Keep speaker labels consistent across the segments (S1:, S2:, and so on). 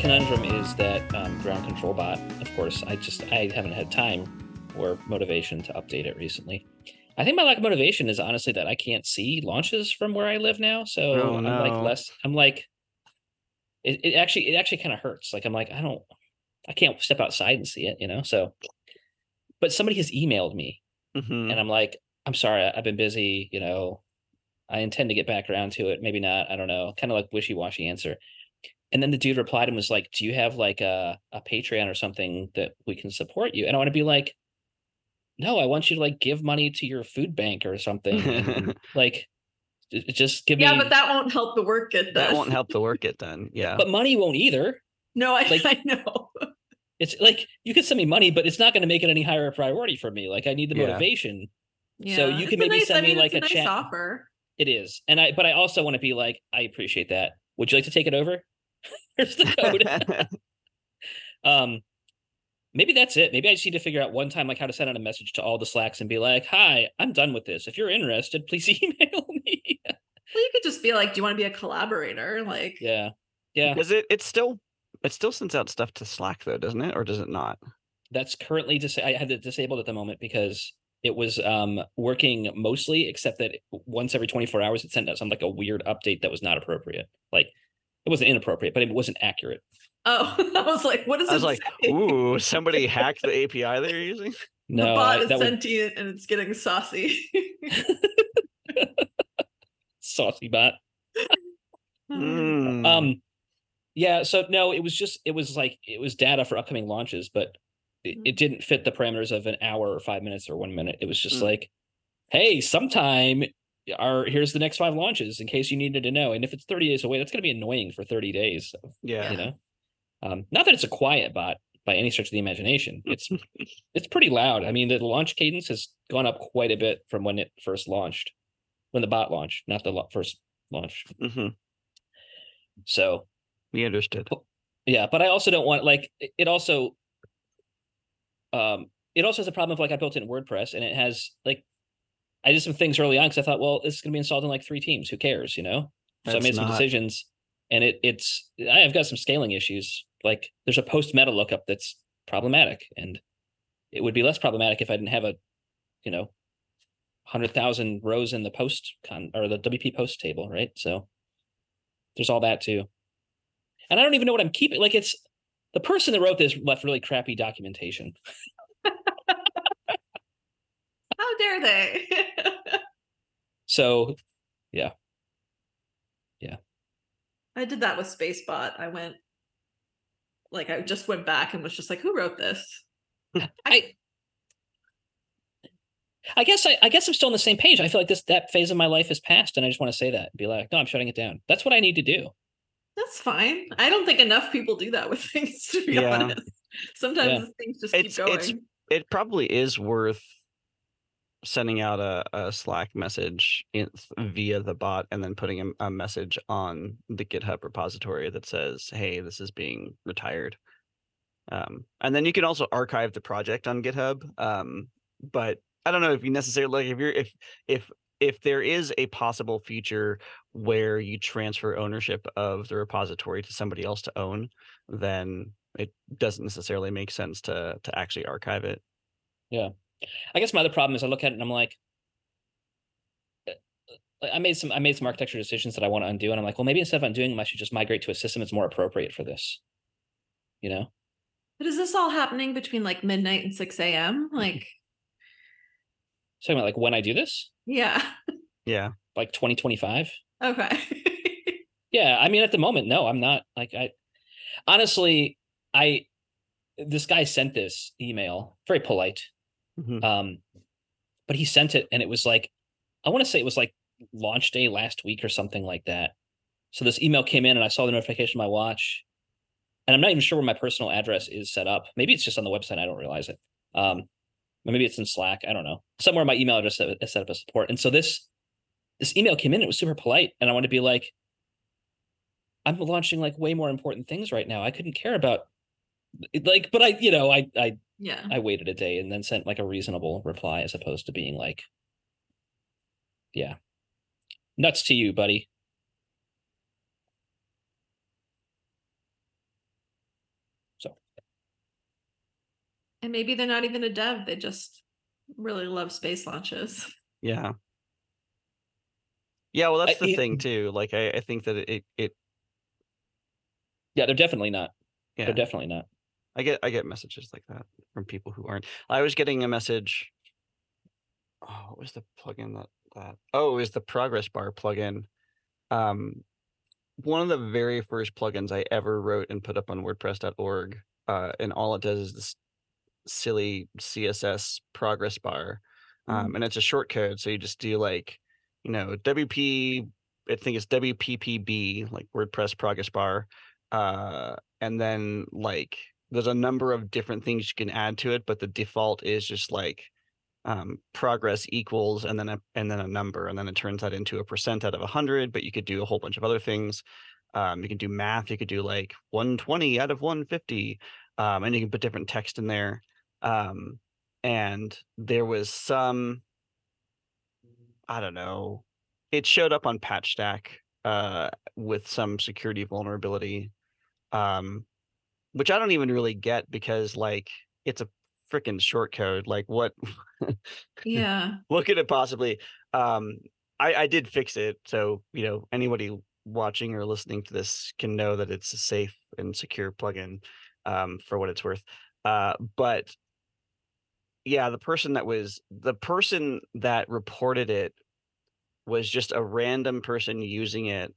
S1: conundrum is that um, ground control bot. Of course, I just I haven't had time or motivation to update it recently. I think my lack of motivation is honestly that I can't see launches from where I live now. So
S2: Oh,
S1: I'm like less. I'm like, it, it actually it actually kind of hurts. Like I'm like I don't, I can't step outside and see it. You know. So, but somebody has emailed me
S2: Mhm.
S1: and I'm like, I'm sorry, I've been busy, you know. I intend to get back around to it. Maybe not. I don't know. Kind of like wishy washy answer. And then the dude replied and was like, Do you have like a, a Patreon or something that we can support you? And I want to be like, No, I want you to like give money to your food bank or something. and, like, just give
S3: Yeah,
S1: me.
S3: Yeah, but that won't help the work get done.
S2: that won't help the work get done. Yeah.
S1: but money won't either.
S3: No, I,
S1: like-
S3: I know.
S1: It's like you can send me money, but it's not going to make it any higher a priority for me. Like I need the
S2: Yeah.
S1: motivation.
S3: Yeah.
S1: So you
S3: It's
S1: can
S3: a
S1: maybe
S3: nice-
S1: send
S3: I
S1: me, like,
S3: it's
S1: a
S3: a nice
S1: chat-
S3: offer.
S1: It is. And I but I also want to be like, I appreciate that. Would you like to take it over? Here's the code. um maybe that's it. Maybe I just need to figure out one time like how to send out a message to all the slacks and be like, hi, I'm done with this. If you're interested, please email me.
S3: Well, you could just be like, "Do you want to be a collaborator?" Like,
S1: yeah. Yeah.
S2: Because it it still it still sends out stuff to Slack though, doesn't it? Or does it not?
S1: That's currently dis- I had it disabled at the moment because it was um working mostly, except that once every 24 hours it sent out some like a weird update that was not appropriate. Like it wasn't inappropriate, but it wasn't accurate.
S3: oh, I was like, "What is this?
S2: I was like,
S3: say?
S2: ooh, somebody hacked the API they're using.
S1: No,
S3: the bot
S1: I-
S3: is
S1: that would
S3: sentient and it's getting saucy."
S1: saucy bot.
S2: Mm.
S1: Um, yeah. So no, it was just it was like it was data for upcoming launches, but it,
S3: Mm.
S1: it didn't fit the parameters of an hour or five minutes or one minute. It was just
S2: Mm.
S1: like, hey, sometime our here's the next five launches in case you needed to know. And if it's thirty days away, that's going to be annoying for thirty days.
S2: yeah.
S1: You know, um, not that it's a quiet bot by any stretch of the imagination. It's it's pretty loud. I mean, the launch cadence has gone up quite a bit from when it first launched, when the bot launched, not the lo- first launch.
S2: hmm
S1: So
S2: We understood.
S1: Yeah, but I also don't want like it- also um it also has a problem of like I built it in WordPress and it has like I did some things early on because I thought, well, this is gonna be installed in like three teams. Who cares, you know? so I made some
S2: not-
S1: decisions and it it's I- I've got some scaling issues. Like there's a post meta lookup that's problematic and it would be less problematic if I didn't have a, you know, hundred thousand rows in the post con or the WP post table, right? So there's all that too. And I don't even know what I'm keeping. Like it's the person that wrote this left really crappy documentation.
S3: How dare they?
S1: So yeah. Yeah.
S3: I did that with Spacebot. I went, like, I just went back and was just like, "Who wrote this?"
S1: I I guess I, I guess I'm still on the same page. I feel like this that phase of my life is past, and I just want to say that. And be like, no, I'm shutting it down. That's what I need to do.
S3: That's fine. I don't think enough people do that with things. To be
S2: Yeah.
S3: honest, sometimes things just
S2: It's-
S3: keep going.
S2: it's- It probably is worth sending out a, a Slack message in, via the bot and then putting a, a message on the GitHub repository that says, "Hey, this is being retired." Um, and then you can also archive the project on GitHub. Um, but I don't know if you necessarily like if you're if if if there is a possible feature where you transfer ownership of the repository to somebody else to own, then it doesn't necessarily make sense to to actually archive it.
S1: I guess my other problem is I look at it and I'm like, uh, I made some I made some architecture decisions that I want to undo, and I'm like, well, maybe instead of undoing them, I should just migrate to a system that's more appropriate for this. You know,
S3: but is this all happening between like midnight and six a.m.? Like,
S1: so about like when I do this,
S3: yeah,
S2: Yeah.
S1: like 2025.
S3: okay.
S1: Yeah, I mean, at the moment, no, I'm not. Like, I honestly, I this guy sent this email, very polite,
S2: Mhm.
S1: um, but he sent it, and it was like, I want to say it was like launch day last week or something like that. So this email came in, and I saw the notification on my watch, and I'm not even sure where my personal address is set up. Maybe it's just on the website. I don't realize it. Um, maybe it's in Slack. I don't know. Somewhere my email address is set up as support, and so this this email came in. It was super polite, and I want to be like. I'm launching like way more important things right now. I couldn't care about like, but I, you know, I, I,
S3: yeah.
S1: I waited a day and then sent like a reasonable reply as opposed to being like, yeah, nuts to you, buddy. So.
S3: And maybe they're not even a dev. They just really love space launches.
S2: Yeah. Yeah, well, that's the
S1: I,
S2: thing too. Like, I, I think that it, it, it,
S1: Yeah, they're definitely not.
S2: Yeah.
S1: They're definitely not.
S2: I get, I get messages like that from people who aren't. I was getting a message. Oh, what was the plugin that that? Oh, it was the Progress Bar plugin. Um, one of the very first plugins I ever wrote and put up on WordPress.org. Uh, and all it does is this silly CSS progress bar, um, and it's a short code. So you just do like, you know, WP. I think it's WPPB, like WordPress progress bar, uh, and then like there's a number of different things you can add to it, but the default is just like um, progress equals and then a and then a number, and then it turns that into a percent out of hundred. But you could do a whole bunch of other things. Um, you can do math. You could do like 120 out of 150, um, and you can put different text in there. Um, and there was some, I don't know, it showed up on PatchStack uh, with some security vulnerability, um, which I don't even really get because like it's a freaking short code. Like what?
S3: Yeah.
S2: what could it possibly um i i did fix it so you know anybody watching or listening to this can know that it's a safe and secure plugin um for what it's worth uh but yeah the person that was the person that reported it was just a random person using it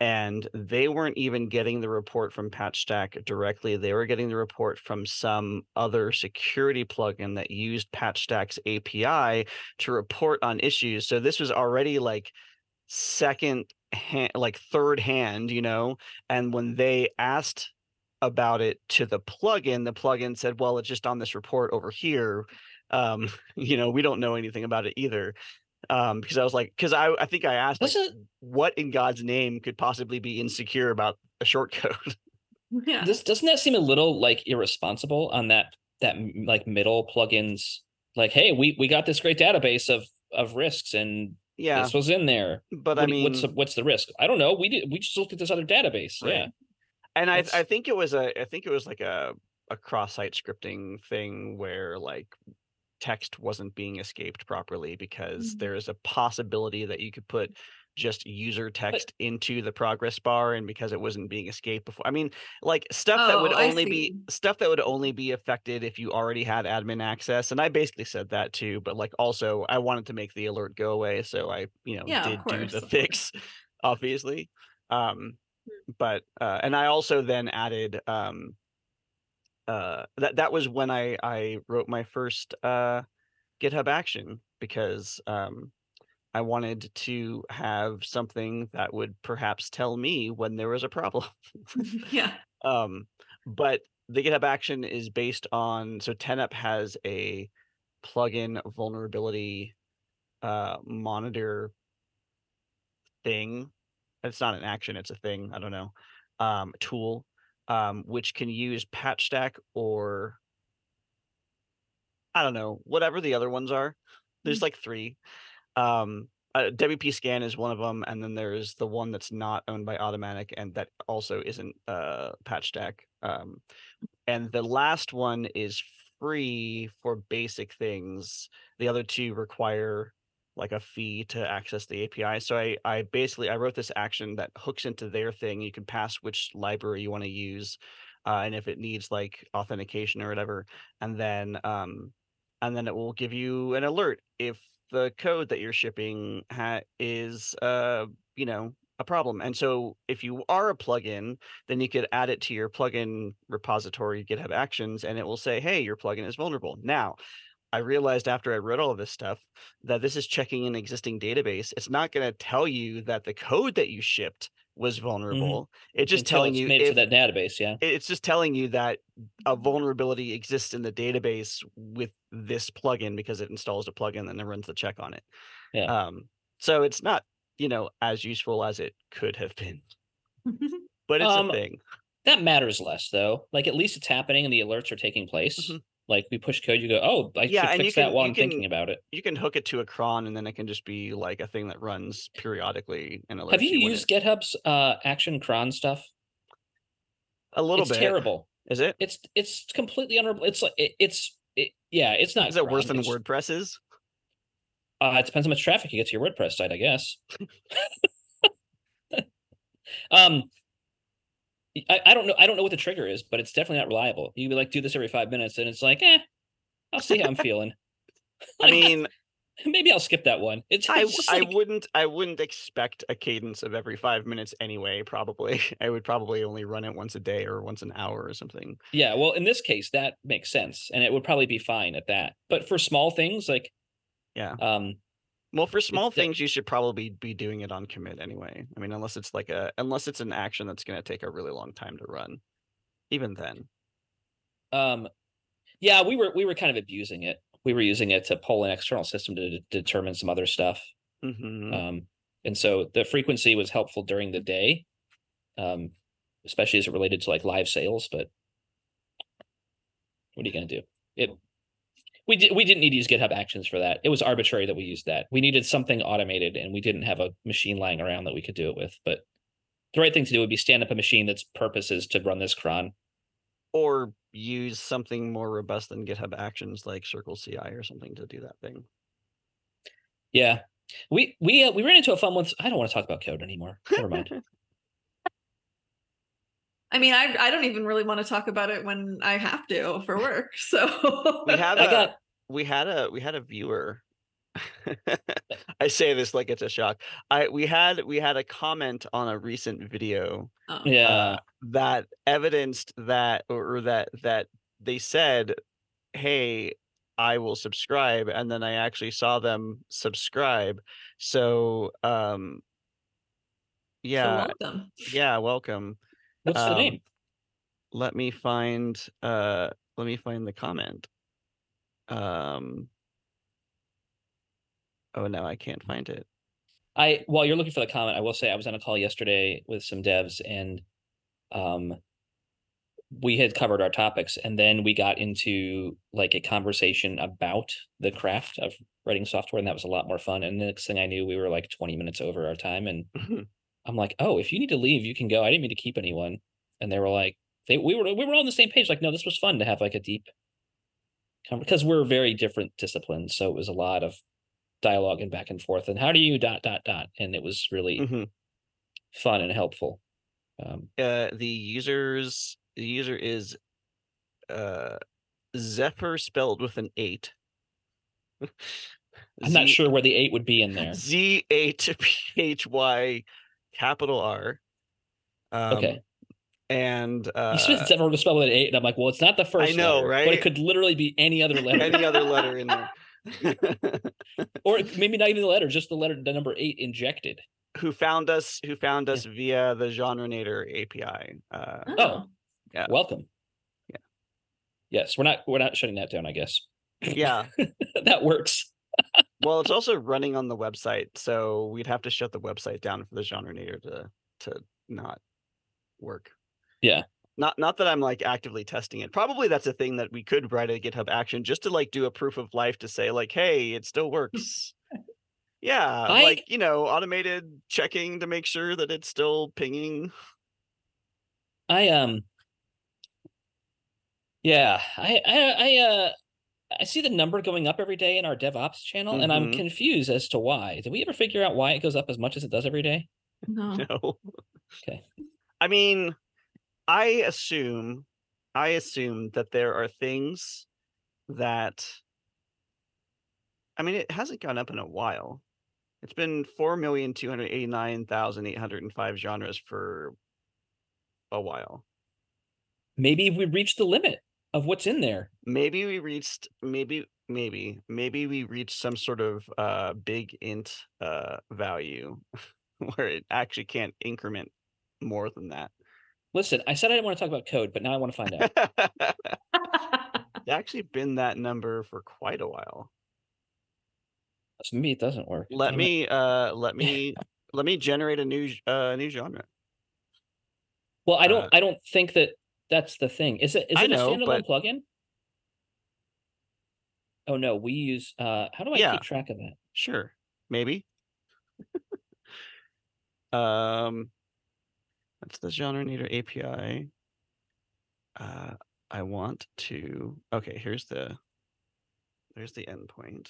S2: and they weren't even getting the report from patchstack directly they were getting the report from some other security plugin that used patchstack's api to report on issues so this was already like second hand like third hand you know and when they asked about it to the plugin the plugin said well it's just on this report over here um you know we don't know anything about it either um because i was like because i i think i asked like,
S1: Doesn't
S2: what in god's name could possibly be insecure about a short code
S3: Yeah.
S1: this doesn't that seem a little like irresponsible on that that like middle plugins? Like, hey, we we got this great database of of risks and
S2: yeah
S1: this was in there.
S2: but
S1: What
S2: i
S1: do you-
S2: mean
S1: what's the, what's the risk? I don't know. We did we just looked at this other database.
S2: Right.
S1: Yeah.
S2: and I, I think it was a i think it was like a a cross-site scripting thing where like text wasn't being escaped properly because
S3: Mhm.
S2: there is a possibility that you could put just user text into the progress bar and because it wasn't being escaped before i mean like stuff that would
S3: Oh,
S2: only be stuff that would only be affected if you already had admin access and i basically said that too but like also i wanted to make the alert go away so i you know
S3: Yeah,
S2: did do the
S3: course.
S2: fix obviously um but uh and i also then added um uh that that was when i i wrote my first uh github action because um i wanted to have something that would perhaps tell me when there was a problem.
S3: Yeah.
S2: um but the github action is based on so 10up has a plugin vulnerability uh monitor thing. It's not an action it's a thing i don't know um tool um which can use Patchstack or i don't know whatever the other ones are there's
S3: Mm.
S2: like three um uh, wp scan is one of them and then there's the one that's not owned by Automattic and that also isn't uh Patchstack. um and the last one is free for basic things the other two require like a fee to access the api so i i basically i wrote this action that hooks into their thing you can pass which library you want to use uh, and if it needs like authentication or whatever and then um and then it will give you an alert if the code that you're shipping ha- is uh you know a problem and so if you are a plugin then you could add it to your plugin repository github actions and it will say hey your plugin is vulnerable. Now i realized after i wrote all of this stuff that this is checking an existing database it's not going to tell you that the code that you shipped was vulnerable it's just
S1: Until
S2: telling
S1: it's
S2: you
S1: made
S2: if,
S1: for that database. Yeah.
S2: it's just telling you that a vulnerability exists in the database with this plugin because it installs a plugin and then runs the check on it.
S1: Yeah.
S2: Um, so it's not, you know, as useful as it could have been, but it's
S1: Um,
S2: a thing.
S1: That matters less though. Like at least it's happening and the alerts are taking place.
S2: Mhm.
S1: Like we push code, you go, oh, I
S2: Yeah,
S1: should
S2: and you
S1: fix that
S2: can-
S1: while
S2: you
S1: I'm thinking about it.
S2: You can hook it to a cron and then it can just be like a thing that runs periodically and
S1: Have you
S2: when
S1: used
S2: it-
S1: GitHub's uh, action cron stuff?
S2: a little
S1: it's
S2: bit.
S1: terrible.
S2: Is it?
S1: It's it's completely under. It's like it, it's it, yeah. It's not.
S2: Is it worse than WordPress is?
S1: Uh, it depends how much traffic you get to your WordPress site, I guess. um, I, I don't know. I don't know what the trigger is, but it's definitely not reliable. You would like do this every five minutes, and it's like, eh, I'll see how I'm feeling.
S2: I mean,
S1: maybe I'll skip that one. It's,
S2: I
S1: it's
S2: I
S1: like-
S2: wouldn't I wouldn't expect a cadence of every five minutes anyway. Probably, I would probably only run it once a day or once an hour or something.
S1: yeah. Well, in this case, that makes sense, and it would probably be fine at that. But for small things like,
S2: Yeah.
S1: um,
S2: Well, for small
S1: the-
S2: things, you should probably be doing it on commit anyway. I mean, unless it's like a unless it's an action that's going to take a really long time to run. Even then,
S1: um, yeah, we were we were kind of abusing it. We were using it to pull an external system to, de- determine some other stuff.
S2: Mhm.
S1: Um, and so the frequency was helpful during the day, um, especially as it related to like live sales. But what are you going to do? It we did we didn't need to use GitHub Actions for that. It was arbitrary that we used that. We needed something automated, and we didn't have a machine lying around that we could do it with. But the right thing to do would be stand up a machine that's purpose is to run this cron.
S2: or use something more robust than GitHub Actions like CircleCI or something to do that thing.
S1: Yeah, we we uh, we ran into a fun one. I don't want to talk about code anymore. Never mind.
S3: I mean, I I don't even really want to talk about it when I have to for work. So
S2: we had a,
S1: got
S2: we had a we had a viewer. I say this like it's a shock. I we had we had a comment on a recent video
S3: Oh.
S1: yeah.
S2: uh, that evidenced that or, or that that they said, "Hey, I will subscribe," and then I actually saw them subscribe. So, um,
S3: So
S2: yeah,
S3: welcome.
S2: yeah, welcome.
S1: What's the
S2: um,
S1: name?
S2: Let me find uh let me find the comment. Um Oh no, I can't find it.
S1: I while you're looking for the comment, I will say I was on a call yesterday with some devs and um we had covered our topics and then we got into like a conversation about the craft of writing software and that was a lot more fun. And the next thing I knew, we were like 20 minutes over our time and I'm like, oh, if you need to leave, you can go. I didn't mean to keep anyone. And they were like, they we were we were all on the same page. Like, no, this was fun to have like a deep because we're very different disciplines. So it was a lot of dialogue and back and forth. And how do you dot dot dot? And it was really
S2: Mhm.
S1: fun and helpful. Um,
S2: Uh the users the user is uh Zephyr spelled with an eight.
S1: I'm not sure where the eight would be in there.
S2: Z eight P H Y capital R. Um,
S1: Okay.
S2: And uh
S1: You Zephyr was spelled with an eight, and I'm like, well, it's not the first.
S2: know,
S1: letter, But
S2: right?
S1: it could literally be any other letter,
S2: any other letter in there.
S1: or maybe not even the letter, just the letter, the number eight injected.
S2: who found us who found us via the genrenator api uh
S1: Oh.
S2: Yeah.
S1: Welcome.
S2: Yeah.
S1: Yes, we're not we're not shutting that down. I guess
S2: yeah
S1: that works.
S2: Well it's also running on the website so we'd have to shut the website down for the genrenator to to not work
S1: Yeah.
S2: not not that i'm like actively testing it probably that's a thing that we could write a github action just to like do a proof of life to say like hey it still works yeah
S1: I-
S2: like you know automated checking to make sure that it's still pinging
S1: I um. Yeah, I I I uh. I see the number going up every day in our DevOps channel, and I'm
S2: Mhm.
S1: confused as to why. Did we ever figure out why it goes up as much as it does every day?
S3: No.
S2: No.
S1: Okay.
S2: I mean, I assume, I assume that there are things that. I mean, it hasn't gone up in a while. It's been four million two hundred eighty-nine thousand eight hundred and five genres for a while.
S1: Maybe we reached the limit of what's in there.
S2: Maybe we reached, maybe, maybe, maybe we reached some sort of uh big int uh value where it actually can't increment more than that.
S1: Listen, I said I didn't want to talk about code, but now I want to find out.
S2: It's actually been that number for quite a while.
S1: So maybe it doesn't work.
S2: Let
S1: Damn it.
S2: me uh let me let me generate a new uh new genre.
S1: Well, I don't.
S2: uh,
S1: I don't think that that's the thing. Is it? Is it
S2: know,
S1: a standalone
S2: but-
S1: plugin? Oh no, we use. uh How do I
S2: Yeah.
S1: keep track of that?
S2: Sure. Maybe. um that's the Genrenator API. Uh I want to. Okay, here's the. There's the endpoint.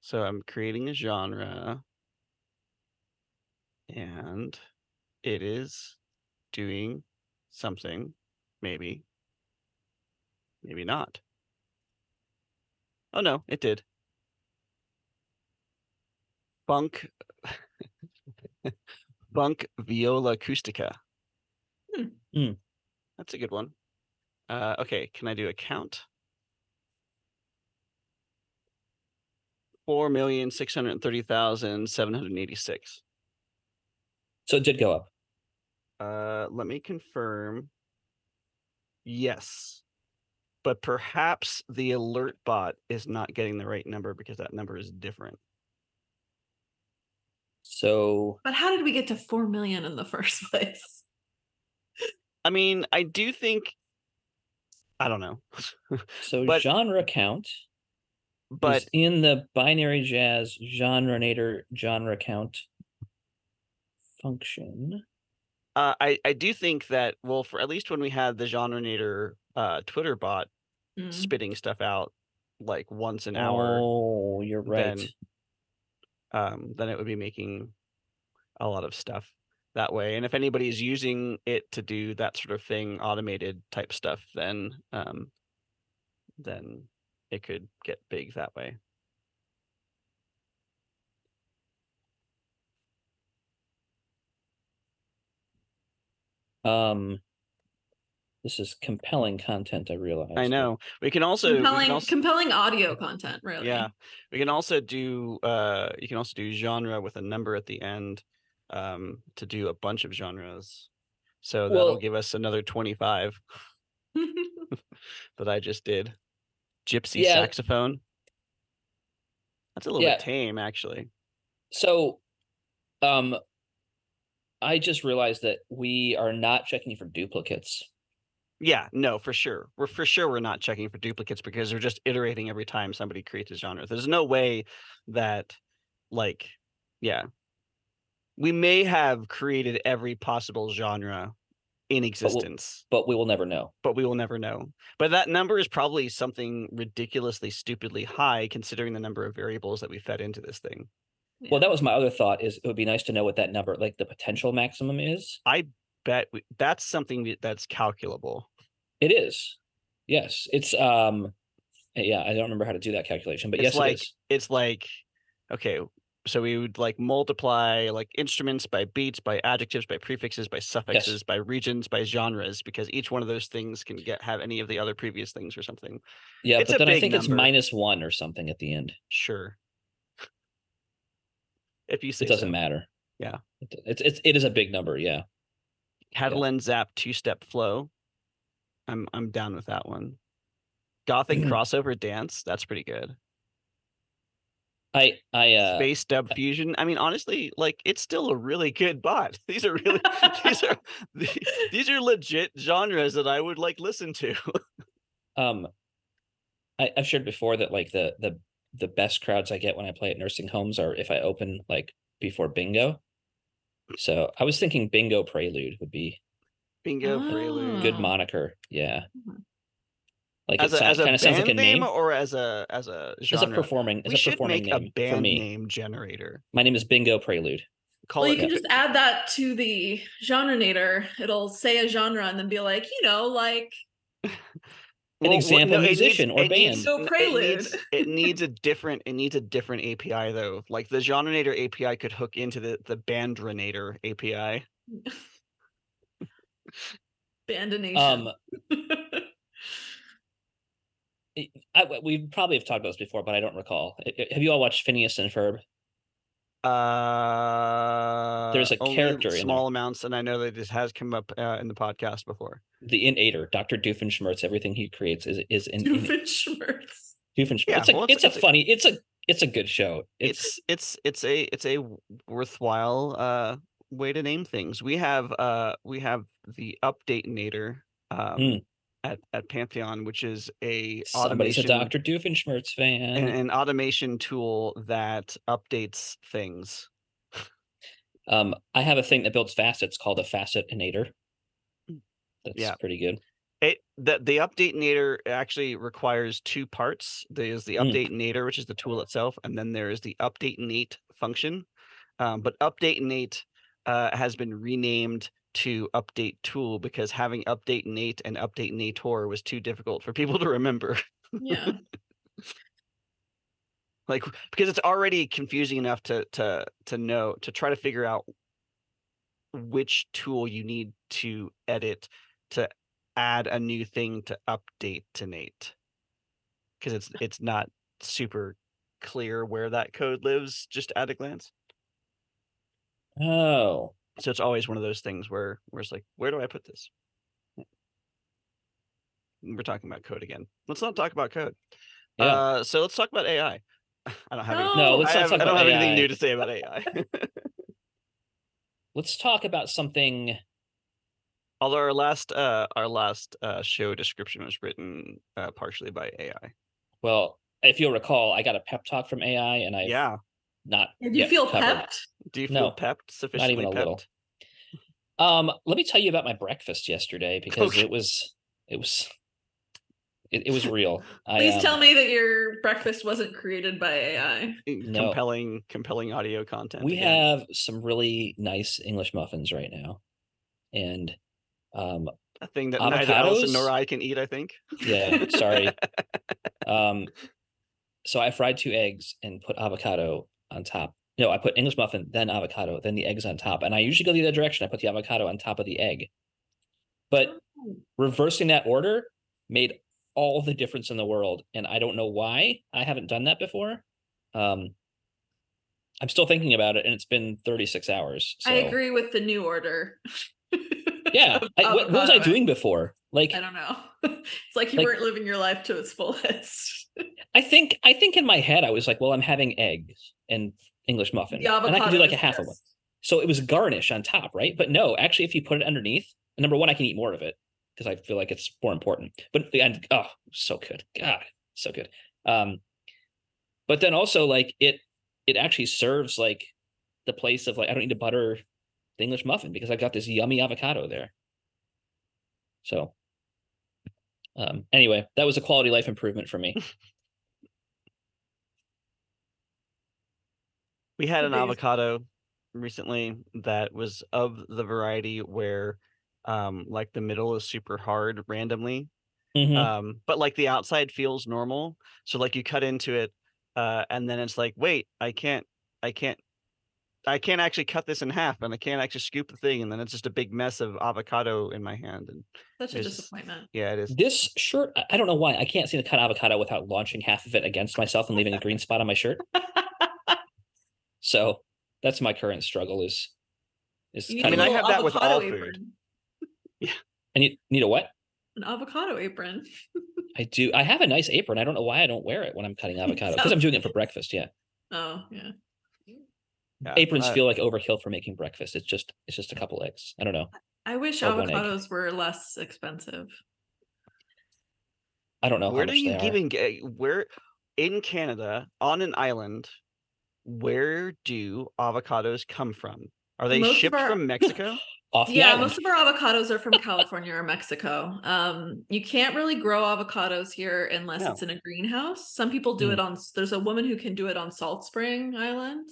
S2: So I'm creating a genre, and it is doing something, maybe, maybe not. Oh no, it did. Funk, funk viola acustica.
S3: Hmm.
S1: Hmm.
S2: That's a good one. Uh, okay, can I do a count? Four million six hundred thirty thousand seven hundred eighty-six.
S1: So it did go up.
S2: Uh, let me confirm. Yes, but perhaps the alert bot is not getting the right number because that number is different.
S1: So
S3: But how did we get to four million in the first place?
S2: I mean, I do think. I don't know,
S1: so
S2: But-
S1: genre count
S2: but
S1: is in the binary jazz Genrenator genre count function.
S2: Uh, I I do think that well, for at least when we had the Genrenator uh Twitter bot
S3: Mm.
S2: spitting stuff out like once an hour,
S1: Oh, you're right.
S2: then- um, then it would be making a lot of stuff that way. And if anybody's using it to do that sort of thing, automated type stuff, then um, then it could get big that way.
S1: Um, this is compelling content. I realize.
S2: I know. We can also, we can
S3: compelling,
S2: also
S3: compelling audio content, really.
S2: yeah, we can also do uh, you can also do genre with a number at the end um, to do a bunch of genres. So that'll
S1: Well-
S2: give us another twenty five that I just did. Gypsy
S1: Yeah.
S2: saxophone. That's a little
S1: Yeah.
S2: bit tame, actually.
S1: So, um, I just realized that we are not checking for duplicates.
S2: Yeah, no, for sure. We're for sure we're not checking for duplicates because we're just iterating every time somebody creates a genre. There's no way that, like, yeah, we may have created every possible genre in existence,
S1: But we will never know.
S2: but we will never know. But that number is probably something ridiculously, stupidly high considering the number of variables that we fed into this thing.
S3: Yeah.
S1: Well, that was my other thought. Is it would be nice to know what that number, like the potential maximum, is.
S2: I bet we, that's something that's calculable.
S1: It is. Yes, it's. Um, yeah, I don't remember how to do that calculation, but
S2: It's
S1: yes,
S2: like-
S1: it
S2: it's like okay so we would like multiply like instruments by beats by adjectives by prefixes by suffixes by regions by genres because each one of those things can get have any of the other previous things or something
S1: Yeah,
S2: it's
S1: but then I think it's minus one or something at the end.
S2: sure if you say
S1: It doesn't
S2: so.
S1: matter.
S2: Yeah.
S1: It's it's it is a big number. Yeah.
S2: Catalan Zap two step flow i'm i'm down with that one gothic
S1: Mhm.
S2: crossover dance that's pretty good
S1: I I uh
S2: space dub fusion i mean honestly like it's still a really good bot these are really these are these are legit genres that i would like listen to
S1: um I, I've shared before that like the the the best crowds I get when I play at nursing homes are if I open like before bingo. So I was thinking bingo prelude would be
S2: bingo prelude
S1: good
S3: Ah.
S1: moniker. Yeah.
S3: Mhm.
S1: Like
S2: as
S1: it
S2: a, as a
S1: kind of
S2: band
S1: sounds like a name.
S2: or as a as a
S1: As a
S2: genre
S1: performing as a
S2: should
S1: performing
S2: make a
S1: name for me.
S2: name generator
S1: My name is Bingo Prelude.
S2: call
S3: well, you can just add that to the Genrenator. It'll say a genre and then be like, you know, like
S1: An example
S2: it needs-
S1: musician or
S2: it needs-
S3: band. Go
S2: n-
S3: Prelude.
S2: It needs, it needs a different it needs a different API though. Like the Genrenator API could hook into the the Bandrenator API.
S3: bandination.
S1: Um I, we probably have talked about this before, but I don't recall. I- I- Have you all watched Phineas and Ferb?
S2: Uh,
S1: There's a
S2: only
S1: character in there.
S2: small amounts, and I know that this has come up uh, in the podcast before.
S1: The Inator, Dr. Doofenshmirtz, everything he creates is is in, in
S3: Doofenshmirtz.
S1: Doofenshmirtz.
S2: Yeah,
S1: it's a
S2: well,
S1: it's,
S2: it's-
S1: a
S2: it's a-
S1: funny it's a it's a good show. It's,
S2: It's it's it's a it's a worthwhile uh way to name things. We have uh we have the Update Nator um
S1: Hmm.
S2: At at Pantheon, which is a
S1: somebody's a Dr. Doofenshmirtz fan.
S2: an, an automation tool that updates things.
S1: um, I have a thing that builds facets called a facet facetinator. That's
S2: Yeah.
S1: pretty good.
S2: It the the update nator actually requires two parts. There's the
S1: Mm.
S2: update nator, which is the tool itself, and then there is the update nate function. Um, but update nate uh, has been renamed to update tool because having update nate and update nator was too difficult for people to remember.
S3: Yeah.
S2: like because it's already confusing enough to to to know to try to figure out which tool you need to edit to add a new thing to update to Nate because it's it's not super clear where that code lives just at a glance.
S1: Oh,
S2: So it's always one of those things where where it's like, where do I put this? We're talking about code again. Let's not talk about code.
S1: yeah.
S2: Uh, so let's talk about AI. I don't have any,
S1: no, let's
S2: I,
S1: not
S2: have,
S1: talk
S2: I don't
S1: about
S2: have anything new to say about AI.
S1: Let's talk about something.
S2: Although our last uh our last uh show description was written uh partially by AI.
S1: Well, if you'll recall, I got a pep talk from AI, and I
S2: yeah.
S1: Not.
S3: do you feel
S1: covered.
S3: pepped?
S2: Do you feel
S1: No,
S2: pepped? Sufficiently Not
S1: even a
S2: pepped?
S1: little. Um, let me tell you about my breakfast yesterday because
S2: Okay.
S1: it was it was it, it was real. I,
S3: Please
S1: um,
S3: tell me that your breakfast wasn't created by AI.
S1: No.
S2: Compelling compelling audio content.
S1: we
S2: again.
S1: have some really nice English muffins right now, and um,
S2: a thing that neither Allison nor? I can eat, I think.
S1: yeah, sorry. Um, so I fried two eggs and put avocado on top. No, I put English muffin, then avocado, then the eggs on top. And I usually go the other direction. I put the avocado on top of the egg. But reversing that order made all the difference in the world. And I don't know why I haven't done that before. Um, I'm still thinking about it, and it's been 36 hours. So.
S3: I agree with the new order.
S1: Yeah. I, what, what was I doing before? Like,
S3: I don't know. it's like you
S1: Like-
S3: weren't living your life to its fullest.
S1: I think, I think in my head, I was like, well, I'm having eggs and English muffin, and I can do like a half of one. So it was garnish on top, right? But no, actually, if you put it underneath, number one, I can eat more of it because I feel like it's more important. But and oh, so good, God, so good. Um, but then also like it, it actually serves like the place of like I don't need to butter the English muffin because I got this yummy avocado there. So, um, anyway, that was a quality life improvement for me.
S2: We had an avocado recently that was of the variety where um like the middle is super hard randomly
S1: Mhm.
S2: um but like the outside feels normal so like you cut into it uh and then it's like wait i can't i can't i can't actually cut this in half and i can't actually scoop the thing and then it's just a big mess of avocado in my hand and
S3: Such a disappointment.
S2: yeah it is
S1: This shirt, I- I don't know why I can't seem to cut avocado without launching half of it against myself and leaving a green spot on my shirt. So that's my current struggle is is
S3: You need
S2: I
S3: a
S2: mean, I have that with
S3: avocado
S2: all food.
S3: apron.
S1: I need need a what?
S3: An avocado apron.
S1: I do. I have a nice apron. I don't know why I don't wear it when I'm cutting avocado because I'm doing it for breakfast. Yeah,
S3: Oh yeah.
S2: yeah.
S1: aprons
S2: Uh,
S1: feel like overkill for making breakfast. It's just it's just a couple eggs. I don't know.
S3: I wish
S1: Or
S3: avocados were less expensive.
S1: I don't know
S2: where
S1: how
S2: do
S1: much
S2: you
S1: they are.
S2: even get where in canada on an island where do avocados come from are they
S3: Most
S2: shipped
S3: our-
S2: from mexico
S1: Off
S3: yeah, most of our avocados are from California or Mexico. Um, you can't really grow avocados here unless
S2: No.
S3: it's in a greenhouse. Some people do
S1: Mm.
S3: it on. There's a woman who can do it on Salt Spring Island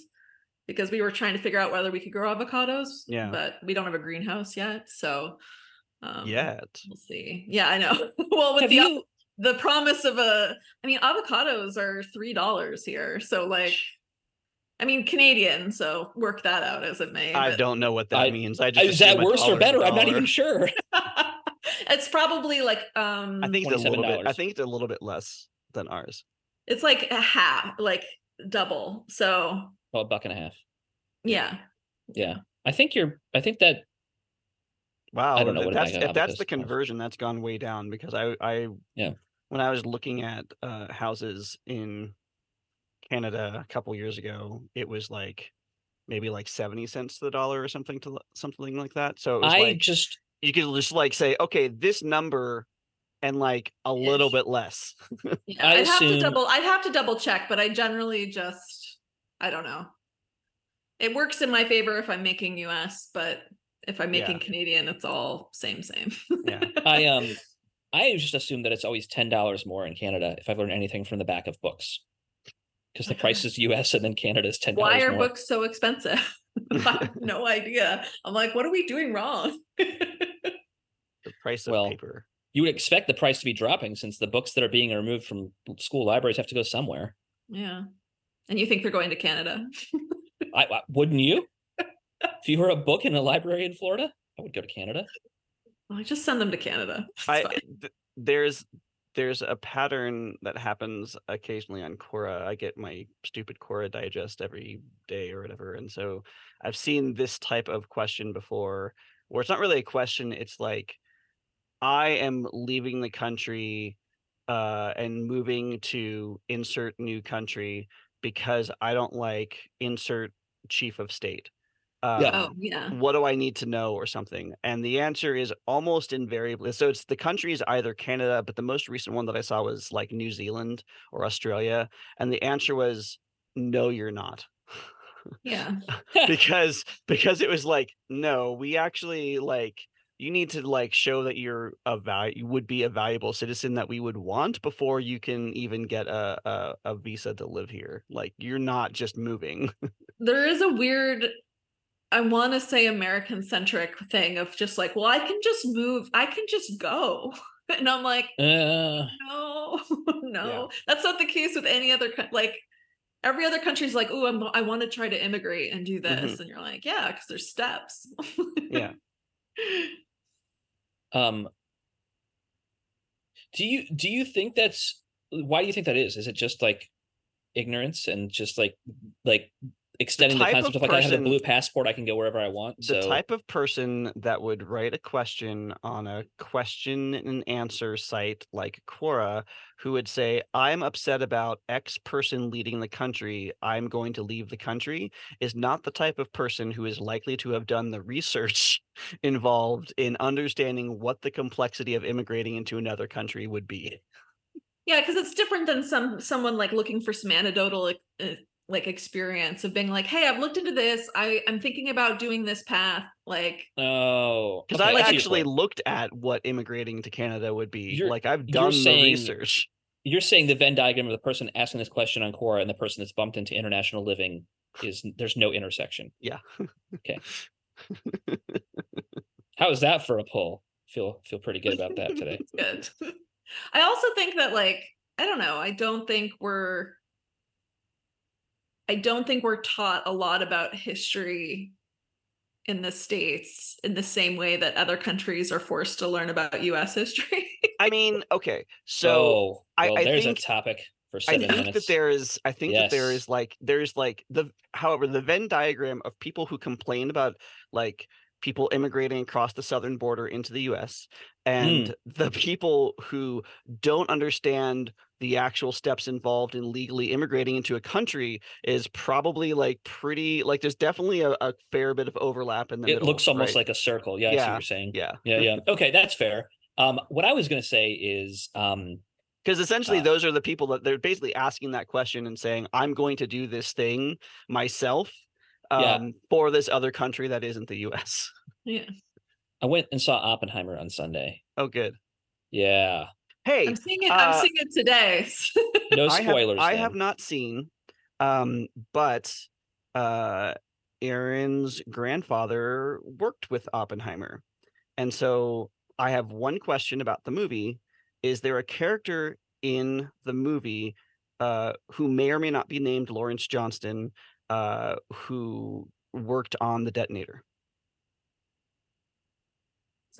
S3: because we were trying to figure out whether we could grow avocados.
S2: Yeah.
S3: but we don't have a greenhouse yet, so um,
S2: yet
S3: we'll see. Yeah, I know. well, with
S1: have
S3: the
S1: you?
S3: the promise of a, I mean, avocados are three dollars here, so like. I mean Canadian, so work that out as it may.
S2: i don't know what that
S1: I-
S2: means i just
S1: Is that worse or better? I'm not even sure.
S3: it's probably like um
S2: i think it's a little bit i think it's a little bit less than ours
S3: it's like a half, like double. So
S1: Well, a buck and a half.
S3: yeah.
S1: Yeah, I think you're. I think that
S2: wow
S1: don't know
S2: if
S1: what
S2: that's if that's the conversion that's gone way down because i i
S1: Yeah.
S2: when i was looking at uh houses in canada a couple years ago it was like maybe like 70 cents to the dollar or something to something like that so it was
S1: I
S2: like
S1: just
S2: you could just like say, okay, this number and like a little bit less.
S3: yeah.
S1: I
S3: I'd have to double I'd have to double check, but I generally just I don't know. It works in my favor if I'm making US, but If I'm making
S2: Yeah.
S3: Canadian, it's all same same.
S2: Yeah.
S1: I um I just assume that it's always ten dollars more in Canada if I've learned anything from the back of books. Because the price is US and then Canada is ten dollars
S3: Why are
S1: more.
S3: books so expensive? I have no idea. I'm like, what are we doing wrong?
S2: The price of
S1: Well,
S2: paper.
S1: You would expect the price to be dropping since the books that are being removed from school libraries have to go somewhere.
S3: yeah. And you think they're going to Canada?
S1: I, I wouldn't you? if you were a book in a library in Florida, I would go to Canada.
S3: Well, just send them to Canada.
S2: I th- there's there's a pattern that happens occasionally on Quora. I get my stupid Quora digest every day or whatever, and so I've seen this type of question before, where it's not really a question. It's like, I am leaving the country uh, and moving to insert new country because I don't like insert chief of state. Um,
S1: Yeah.
S3: oh yeah.
S2: what do I need to know or something? And the answer is almost invariably so it's the country is either Canada, but the most recent one that I saw was like New Zealand or Australia. And the answer was no, you're not.
S3: Yeah.
S2: because because it was like, no, we actually like you need to like show that you're a value you would be a valuable citizen that we would want before you can even get a, a a visa to live here. Like you're not just moving.
S3: There is a weird I want to say American centric thing of just like, well, I can just move, I can just go. And I'm like,
S1: Uh,
S3: no, no, that's not the case with any other like every other country's like, oh, I'm I want to try to immigrate and do this. And you're like, yeah, because there's steps.
S2: yeah.
S1: um, do you do you think that's why do you think that is? Is it just like ignorance and just like like extending the,
S2: type of
S1: concept of like I have a
S2: person-
S1: blue passport, I can go wherever I want.
S2: So the
S1: so
S2: type of person that would write a question on a question and answer site like Quora who would say, I'm upset about X person leading the country, I'm going to leave the country, is not the type of person who is likely to have done the research involved in understanding what the complexity of immigrating into another country would be.
S3: yeah, because it's different than some someone like looking for some anecdotal like, uh, like experience of being like, hey, I've looked into this. I I'm thinking about doing this path. Like,
S1: oh,
S2: Because
S1: okay,
S2: I've
S1: I
S2: actually
S1: point.
S2: looked at what immigrating to Canada would be.
S1: You're-
S2: like I've
S1: you're
S2: done the
S1: saying-
S2: research.
S1: you're saying the Venn diagram of the person asking this question on Quora and the person that's bumped into international living is there's no intersection.
S2: Yeah.
S1: Okay. How is that for a poll? Feel feel pretty good about that today.
S3: good. I also think that like I don't know. I don't think we're. I don't think we're taught a lot about history in the states in the same way that other countries are forced to learn about U.S. history.
S2: I mean, okay, so
S1: So
S2: I-
S1: well,
S2: I
S1: there's
S2: think-
S1: a topic for
S2: I think
S1: minutes.
S2: that there is I think that there is like there's like the however the Venn diagram of people who complain about like people immigrating across the southern border into the US and the people who don't understand the actual steps involved in legally immigrating into a country is probably like pretty like there's definitely a, a fair bit of overlap in the
S1: it
S2: middle,
S1: looks almost
S2: right?
S1: like a circle. Yeah, I see
S2: Yeah.
S1: what you're saying.
S2: yeah
S1: Yeah, yeah. Okay, that's fair. Um, what I was gonna say is um
S2: Because essentially,
S1: Uh,
S2: those are the people that they're basically asking that question and saying, "I'm going to do this thing myself um,
S1: Yeah.
S2: for this other country that isn't the U.S."
S3: yeah,
S1: I went and saw Oppenheimer on Sunday.
S2: Oh, good.
S1: Yeah.
S2: Hey,
S3: I'm seeing it.
S2: uh,
S3: I'm seeing it today.
S1: No
S2: I have,
S1: spoilers.
S2: I have not seen, um, but uh, Aaron's grandfather worked with Oppenheimer, and so I have one question about the movie: Is there a character in the movie uh, who may or may not be named Lawrence Johnston, uh, who worked on the detonator?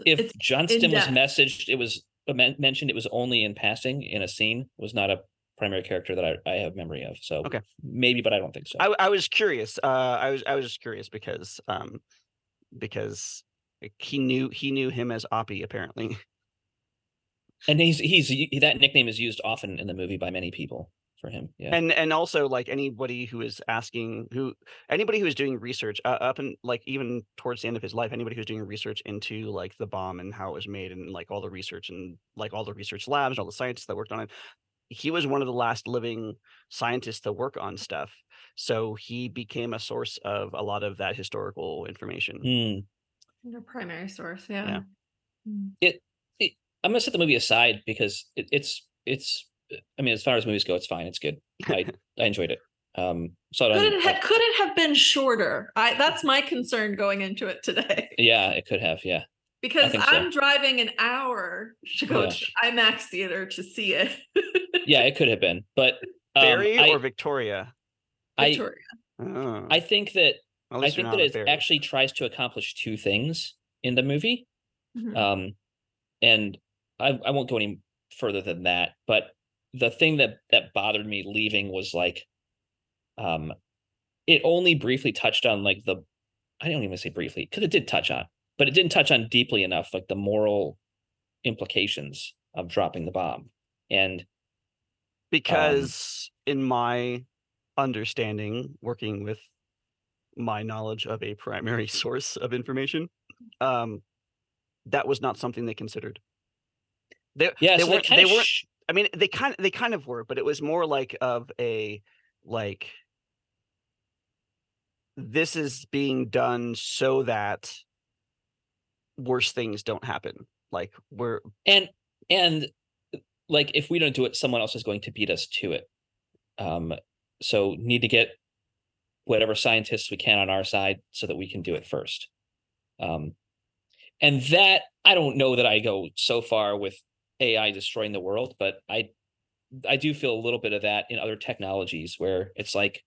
S1: if
S3: it's
S1: Johnston was messaged, it was mentioned. It was only in passing in a scene. Was not a primary character that I, I have memory of. So
S2: Okay.
S1: maybe, but I don't think so.
S2: I was curious. Uh, I was I was just curious because um, because he knew he knew him as Oppie apparently.
S1: and he's he's he- that nickname is used often in the movie by many people for him. Yeah.
S2: and and also like anybody who is asking who anybody who is doing research uh, up and like even towards the end of his life anybody who's doing research into like the bomb and how it was made and like all the research and like all the research labs and all the scientists that worked on it he was one of the last living scientists to work on stuff so he became a source of a lot of that historical information
S1: Hmm.
S3: Your primary source, yeah. It.
S1: I'm gonna set the movie aside because it, it's it's. I mean, as far as movies go, it's fine. It's good. I I enjoyed it. Um, so I
S3: Could
S1: don't-
S3: it, ha- could it have been shorter? I that's my concern going into it today
S1: yeah, it could have. Yeah,
S3: because. I'm driving an hour to go
S1: Yeah.
S3: to IMAX theater to see it.
S1: yeah, it could have been. But um,
S2: Barry
S1: I,
S2: or Victoria?
S1: I
S3: Victoria.
S2: Oh,
S1: I think that I think that it
S2: Barry.
S1: actually tries to accomplish two things in the movie.
S3: Mhm.
S1: Um, and I I won't go any further than that. But the thing that that bothered me leaving was like, um, it only briefly touched on like the, I don't even say briefly because it did touch on, but it didn't touch on deeply enough like the moral implications of dropping the bomb. And
S2: because in my understanding working with my knowledge of a primary source of information um that was not something they considered they,
S1: yeah,
S2: they
S1: so
S2: weren't
S1: they
S2: they weren't i mean they kind of they kind of were but it was more like of a like this is being done so that worse things don't happen. Like we're
S1: and and like if we don't do it someone else is going to beat us to it. Um so need to get whatever scientists we can on our side so that we can do it first. Um and that i don't know that i go so far with ai destroying the world but i i do feel a little bit of that in other technologies where it's like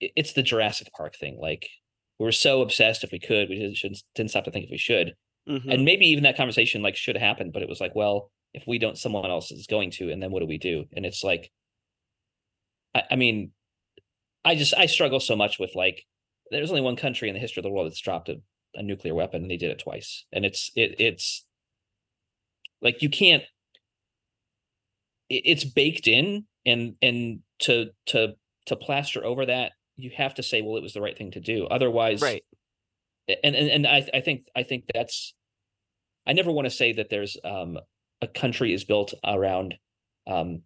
S1: it's the jurassic park thing like we're so obsessed if we could we didn't, shouldn't, didn't stop to think if we should.
S2: Mhm.
S1: and maybe even that conversation like should happen but it was like well if we don't someone else is going to and then what do we do? And it's like i, I mean i just i struggle so much with like there's only one country in the history of the world that's dropped a, a nuclear weapon and they did it twice. And it's it it's like you can't it's baked in and and to to to plaster over that you have to say well it was the right thing to do. Otherwise
S2: right.
S1: and and, and I, I think i think that's i never want to say that there's um a country is built around um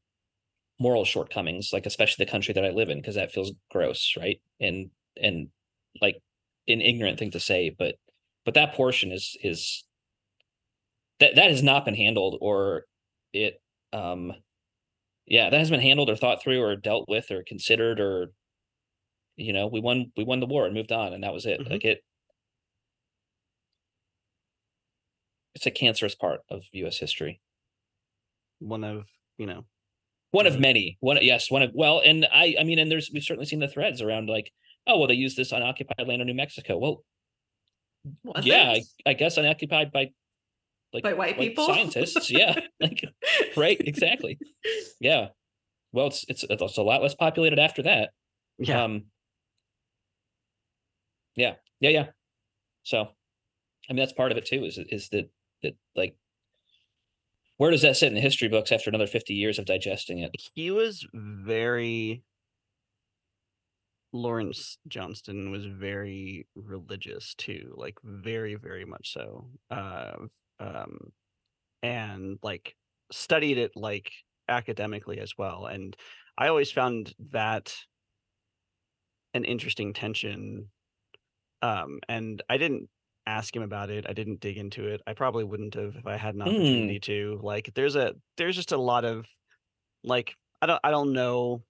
S1: moral shortcomings like especially the country that i live in because that feels gross right? And and like an ignorant thing to say but but that portion is is that that has not been handled or it um yeah that has been handled or thought through or dealt with or considered or you know we won we won the war and moved on and that was it
S2: Mhm.
S1: like it it's a cancerous part of us history
S2: one of you know
S1: one of many one yes one of well and i i mean and there's we've certainly seen the threads around like oh well they use this unoccupied land in new mexico well
S3: Was
S1: yeah I. I guess unoccupied by like
S3: By white
S1: like
S3: people?
S1: scientists yeah like right exactly. Yeah. Well it's it's it's a lot less populated after that.
S2: Yeah.
S1: Um yeah yeah yeah. So i mean that's part of it too is is that that like where does that sit in the history books after another 50 years of digesting it?
S2: He was very Lawrence Johnston was very religious too, like very, very much so. Uh, um, and like studied it like academically as well. And I always found that an interesting tension. Um, and I didn't ask him about it. I didn't dig into it. I probably wouldn't have if I had an
S1: Mm.
S2: opportunity to. Like, there's a there's just a lot of like I don't I don't know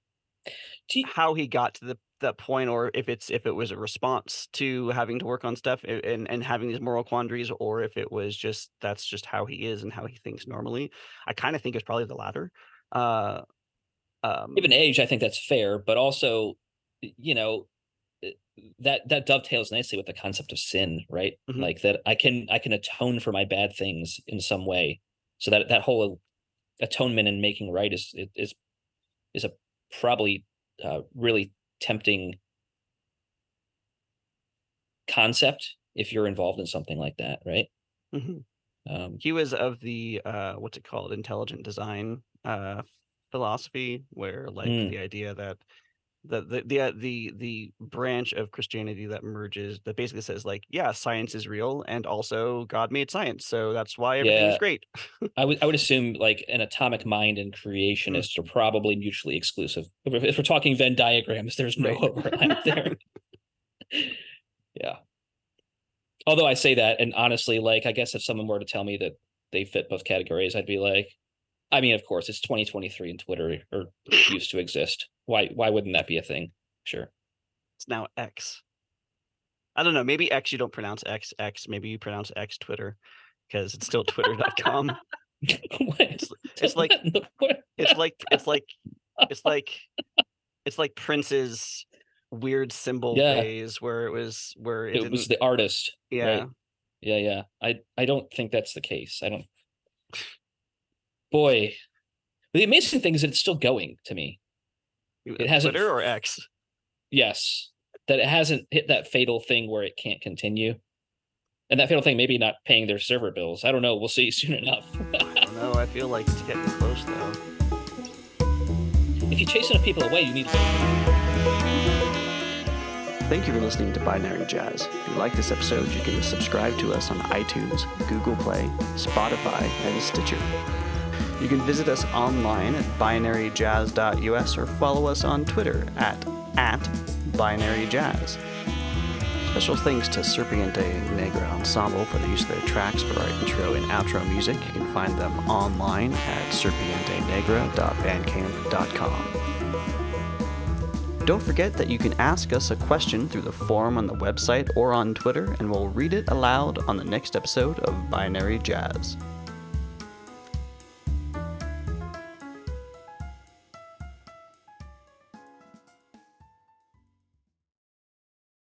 S1: you-
S2: how he got to the that point or if it's if it was a response to having to work on stuff and and having these moral quandaries or if it was just that's just how he is and how he thinks normally i kind of think it's probably the latter uh um
S1: given age i think that's fair but also you know uh, that that dovetails nicely with the concept of sin right
S2: Mhm.
S1: like that i can i can atone for my bad things in some way so that that whole atonement and making right is is is, is a probably uh, really tempting concept if you're involved in something like that right
S2: mhm.
S1: um
S2: he was of the uh what's it called intelligent design uh philosophy where like
S1: Mm.
S2: the idea that the the the uh, the the branch of Christianity that merges that basically says like yeah science is real and also God made science so that's why everything is
S1: Yeah.
S2: great
S1: I would I would assume like an atomic mind and creationist are probably mutually exclusive. If, if we're talking Venn diagrams, there's no
S2: Right.
S1: overlap there. yeah. Although I say that, and honestly, like I guess if someone were to tell me that they fit both categories, I'd be like, I mean, of course, it's 2023 and Twitter or used to exist. Why why wouldn't that be a thing? Sure.
S2: It's now X. I don't know. Maybe X you don't pronounce X X. Maybe you pronounce X Twitter because it's still twitter.com. It's, it's like it's like it's like it's like it's like Prince's weird symbol
S1: Yeah.
S2: phase where it was where it,
S1: it was the artist.
S2: yeah
S1: right. Yeah, yeah. I I don't think that's the case. I don't. Boy, the amazing thing is that it's still going to me.
S2: It
S1: hasn't
S2: Twitter
S1: f-
S2: or X.
S1: Yes, that it hasn't hit that fatal thing where it can't continue. And that fatal thing, maybe not paying their server bills. I don't know. We'll see soon enough.
S2: I don't know. I feel like it's getting close though.
S1: if you chase enough people away, you need.
S2: Thank you for listening to Binary Jazz. If you like this episode, you can subscribe to us on iTunes, Google Play, Spotify, and Stitcher. You can visit us online at binaryjazz.us or follow us on Twitter at, at binaryjazz. Special thanks to Serpiente Negra Ensemble for the use of their tracks for our intro and outro music. You can find them online at serpientenegra.bandcamp.com. Don't forget that you can ask us a question through the forum on the website or on Twitter, and we'll read it aloud on the next episode of Binary Jazz.